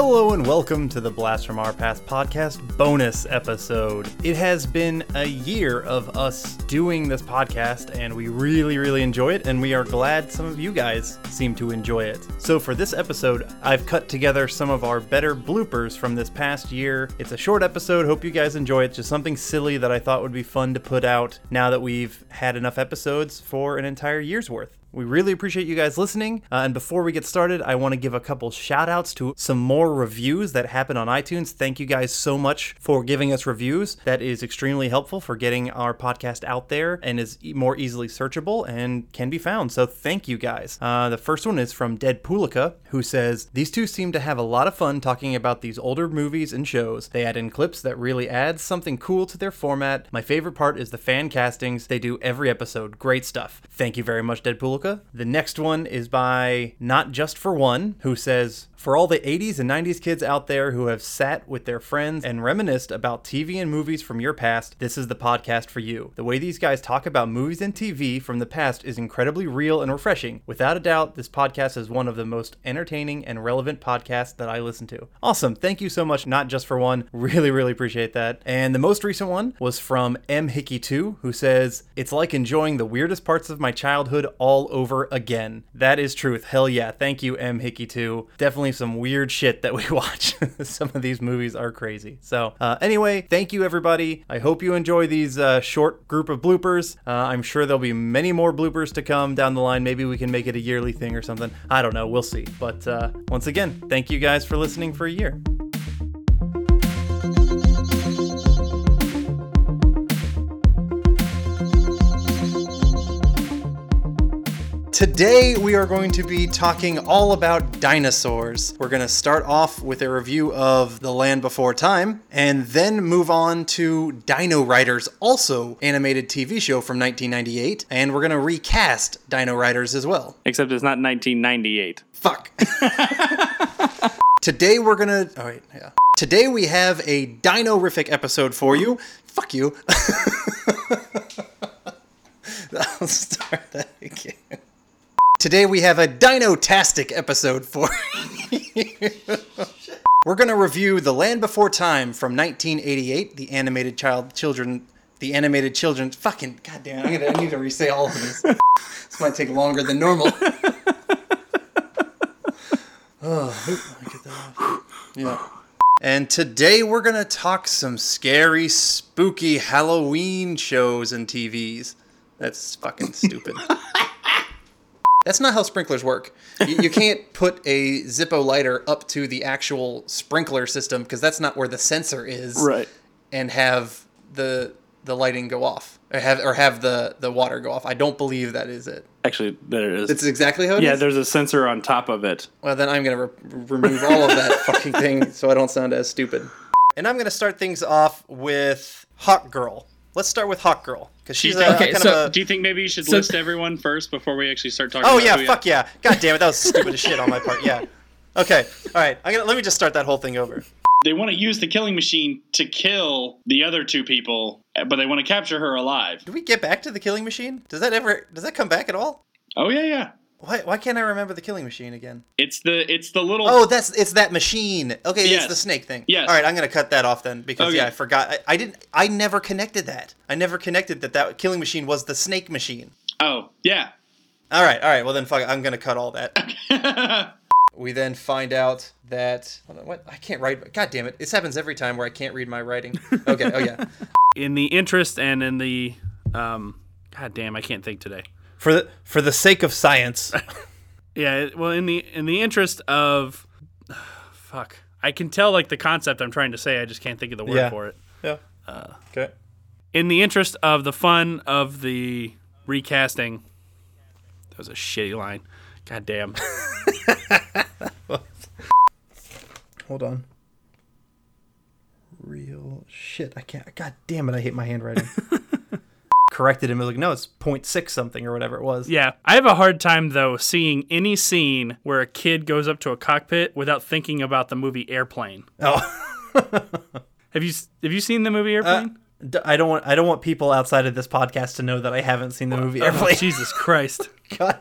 Hello and welcome to the Blast from Our Past podcast bonus episode. It has been a year of us doing this podcast, and we really, really enjoy it, and we are glad some of you guys seem to enjoy it. So, for this episode, I've cut together some of our better bloopers from this past year. It's a short episode, hope you guys enjoy it. Just something silly that I thought would be fun to put out now that we've had enough episodes for an entire year's worth. We really appreciate you guys listening. Uh, and before we get started, I want to give a couple shout outs to some more reviews that happen on iTunes. Thank you guys so much for giving us reviews. That is extremely helpful for getting our podcast out there and is more easily searchable and can be found. So thank you guys. Uh, the first one is from Dead Poolica, who says, These two seem to have a lot of fun talking about these older movies and shows. They add in clips that really add something cool to their format. My favorite part is the fan castings they do every episode. Great stuff. Thank you very much, Dead The next one is by Not Just For One, who says, For all the 80s and 90s kids out there who have sat with their friends and reminisced about TV and movies from your past, this is the podcast for you. The way these guys talk about movies and TV from the past is incredibly real and refreshing. Without a doubt, this podcast is one of the most entertaining and relevant podcasts that I listen to. Awesome. Thank you so much, Not Just For One. Really, really appreciate that. And the most recent one was from M. Hickey2, who says, It's like enjoying the weirdest parts of my childhood all over again. That is truth. Hell yeah. Thank you, M. Hickey2. Definitely some weird shit that we watch. some of these movies are crazy. So, uh, anyway, thank you, everybody. I hope you enjoy these uh, short group of bloopers. Uh, I'm sure there'll be many more bloopers to come down the line. Maybe we can make it a yearly thing or something. I don't know. We'll see. But uh, once again, thank you guys for listening for a year. Today, we are going to be talking all about dinosaurs. We're going to start off with a review of The Land Before Time, and then move on to Dino Riders, also animated TV show from 1998, and we're going to recast Dino Riders as well. Except it's not 1998. Fuck. Today we're gonna. Oh wait, yeah. Today we have a dino-rific episode for you. Fuck you. I'll start that again. Today we have a dino-tastic episode for you. We're gonna review The Land Before Time from 1988, the animated child children, the animated children. Fucking goddamn! I'm gonna I need to re-say all of this. This might take longer than normal. Oh, get that off. Yeah. And today we're gonna talk some scary, spooky Halloween shows and TVs. That's fucking stupid. That's not how sprinklers work. You, you can't put a Zippo lighter up to the actual sprinkler system because that's not where the sensor is. Right. And have the the lighting go off or have or have the the water go off. I don't believe that is it. Actually, there it is. It's exactly how it is. yeah, there's a sensor on top of it. Well, then I'm gonna re- remove all of that fucking thing so I don't sound as stupid. And I'm gonna start things off with Hawk Girl. Let's start with Hawk Girl because she's a, Okay, kind so of a. Do you think maybe you should So- list everyone first before we actually start talking? Oh about yeah, who fuck yeah! God damn it, that was stupid as shit on my part. Yeah. Okay. All right. I'm gonna let me just start that whole thing over. They want to use the killing machine to kill the other two people, eh, but they want to capture her alive. Do we get back to the Killing Machine? Does that ever? Does that come back at all? Oh yeah, yeah. Why? Why can't I remember the Killing Machine again? It's the it's the little. Oh, that's it's that machine. Okay, it's the snake thing. Yes. All right, I'm gonna cut that off then because Okay. yeah, I forgot. I, I didn't. I never connected that. I never connected that that Killing Machine was the snake machine. Oh yeah. All right, all right. Well then, fuck. I'm gonna cut all that. we then find out that hold on, what I can't write. God damn it! This happens every time where I can't read my writing. Okay. Oh yeah. In the interest and in the, um, god damn, I can't think today. For the for the sake of science. Yeah, well, in the in the interest of, fuck, I can tell like the concept I'm trying to say. I just can't think of the word Yeah. for it. yeah. Uh, okay. In the interest of the fun of the recasting, that was a shitty line. God damn. Hold on. Real shit. I can't. God damn it! I hate my handwriting. Corrected him. I was like, no, it's 0.6 something or whatever it was. Yeah, I have a hard time though seeing any scene where a kid goes up to a cockpit without thinking about the movie Airplane. Oh. Have you have you seen the movie uh, Airplane? D- I don't want. I don't want people outside of this podcast to know that I haven't seen the movie Oh, Airplane. Jesus Christ. God.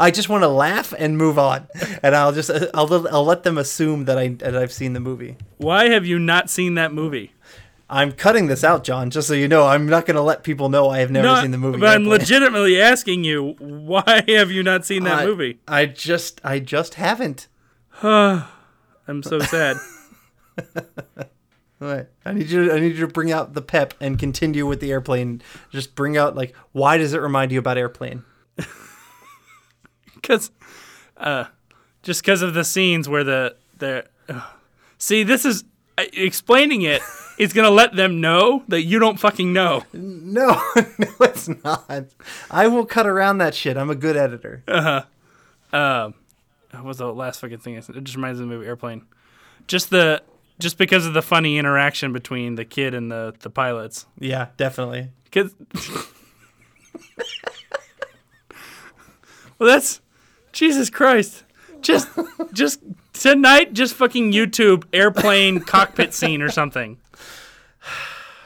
I just want to laugh and move on, and I'll just uh, I'll, I'll let them assume that I that I've seen the movie. Why have you not seen that movie? I'm cutting this out, John, just so you know. I'm not going to let people know I have never seen the movie. But I'm legitimately asking you, why have you not seen that I- movie? I just I just haven't. I'm so sad. All right. I need you. To, I need you to bring out the pep and continue with the airplane. Just bring out like why does it remind you about airplane? Because, uh, just because of the scenes where the the ugh. see, this is uh, explaining it is gonna let them know that you don't fucking know. No, no, it's not. I will cut around that shit. I'm a good editor. Uh huh. Um, what was the last fucking thing? I said? It just reminds me of the movie Airplane. Just the just because of the funny interaction between the kid and the the pilots. Yeah, definitely. Cause well, that's Jesus Christ. Just just tonight, just fucking YouTube airplane cockpit scene or something.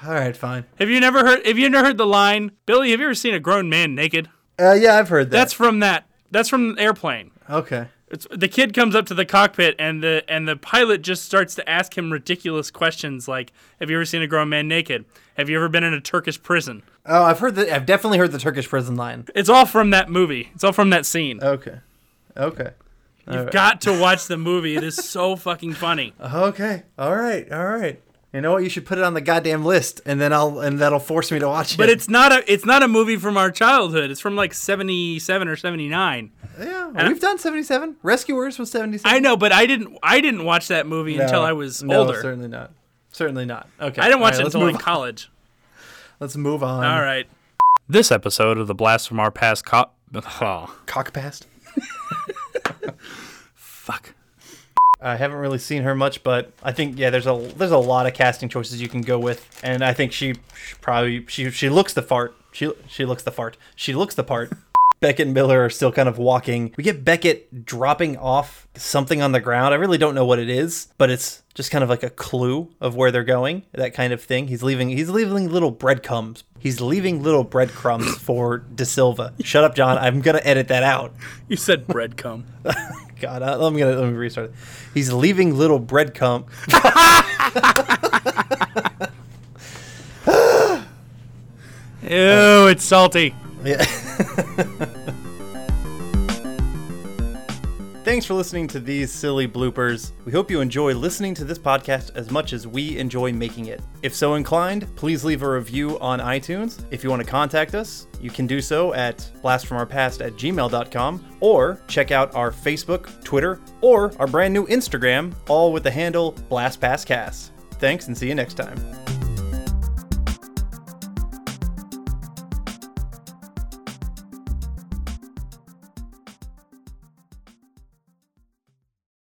All right, fine. Have you never heard? Have you never heard the line, Billy? Have you ever seen a grown man naked? Uh, yeah, I've heard that. That's from that. That's from airplane. okay. It's, the kid comes up to the cockpit and the and the pilot just starts to ask him ridiculous questions like, "Have you ever seen a grown man naked? Have you ever been in a Turkish prison?" Oh, I've heard that. I've definitely heard the Turkish prison line. It's all from that movie. It's all from that scene. Okay. Okay. You've got to watch the movie. It is so fucking funny. Okay. All right. All right. You know what? You should put it on the goddamn list, and then I'll and that'll force me to watch it. But it's not a it's not a movie from our childhood. It's from like 77 or 79. yeah. We've done seventy seven. Rescuers was seventy seven. I know, but I didn't I didn't watch that movie until I was no, older. Certainly not. Certainly not. Okay. I didn't watch All right, it until move like college. Let's move on. All right. This episode of the Blast from Our Past co- oh, Cock past. Fuck. I haven't really seen her much, but I think yeah, there's a there's a lot of casting choices you can go with, and I think she, she probably she she looks the fart. She she looks the fart. She looks the part. Beckett and Miller are still kind of walking. We get Beckett dropping off something on the ground. I really don't know what it is, but it's just kind of like a clue of where they're going. That kind of thing. He's leaving. He's leaving little breadcrumbs. He's leaving little breadcrumbs for De Silva. Shut up, John. I'm gonna edit that out. You said breadcrumb. God, uh, let me let me restart it. He's leaving little breadcrumb. Ew, it's salty. Yeah. Thanks for listening to these silly bloopers. We hope you enjoy listening to this podcast as much as we enjoy making it. If so inclined, please leave a review on iTunes. If you want to contact us, you can do so at blastfromourpast at gmail.com or check out our Facebook, Twitter, or our brand new Instagram, all with the handle BlastPassCast. Thanks and see you next time.